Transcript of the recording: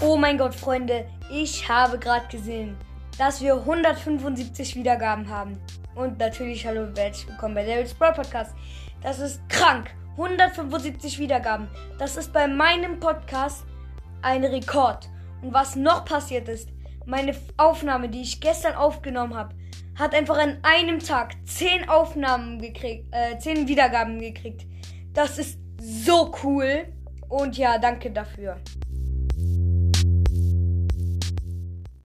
Oh mein Gott, Freunde, ich habe gerade gesehen, dass wir 175 Wiedergaben haben. Und natürlich hallo und herzlich willkommen bei David's Brawl Podcast. Das ist krank. 175 Wiedergaben. Das ist bei meinem Podcast ein Rekord. Und was noch passiert ist, meine Aufnahme, die ich gestern aufgenommen habe, hat einfach an einem Tag 10 Aufnahmen gekriegt, äh, 10 Wiedergaben gekriegt. Das ist so cool. Und ja, danke dafür.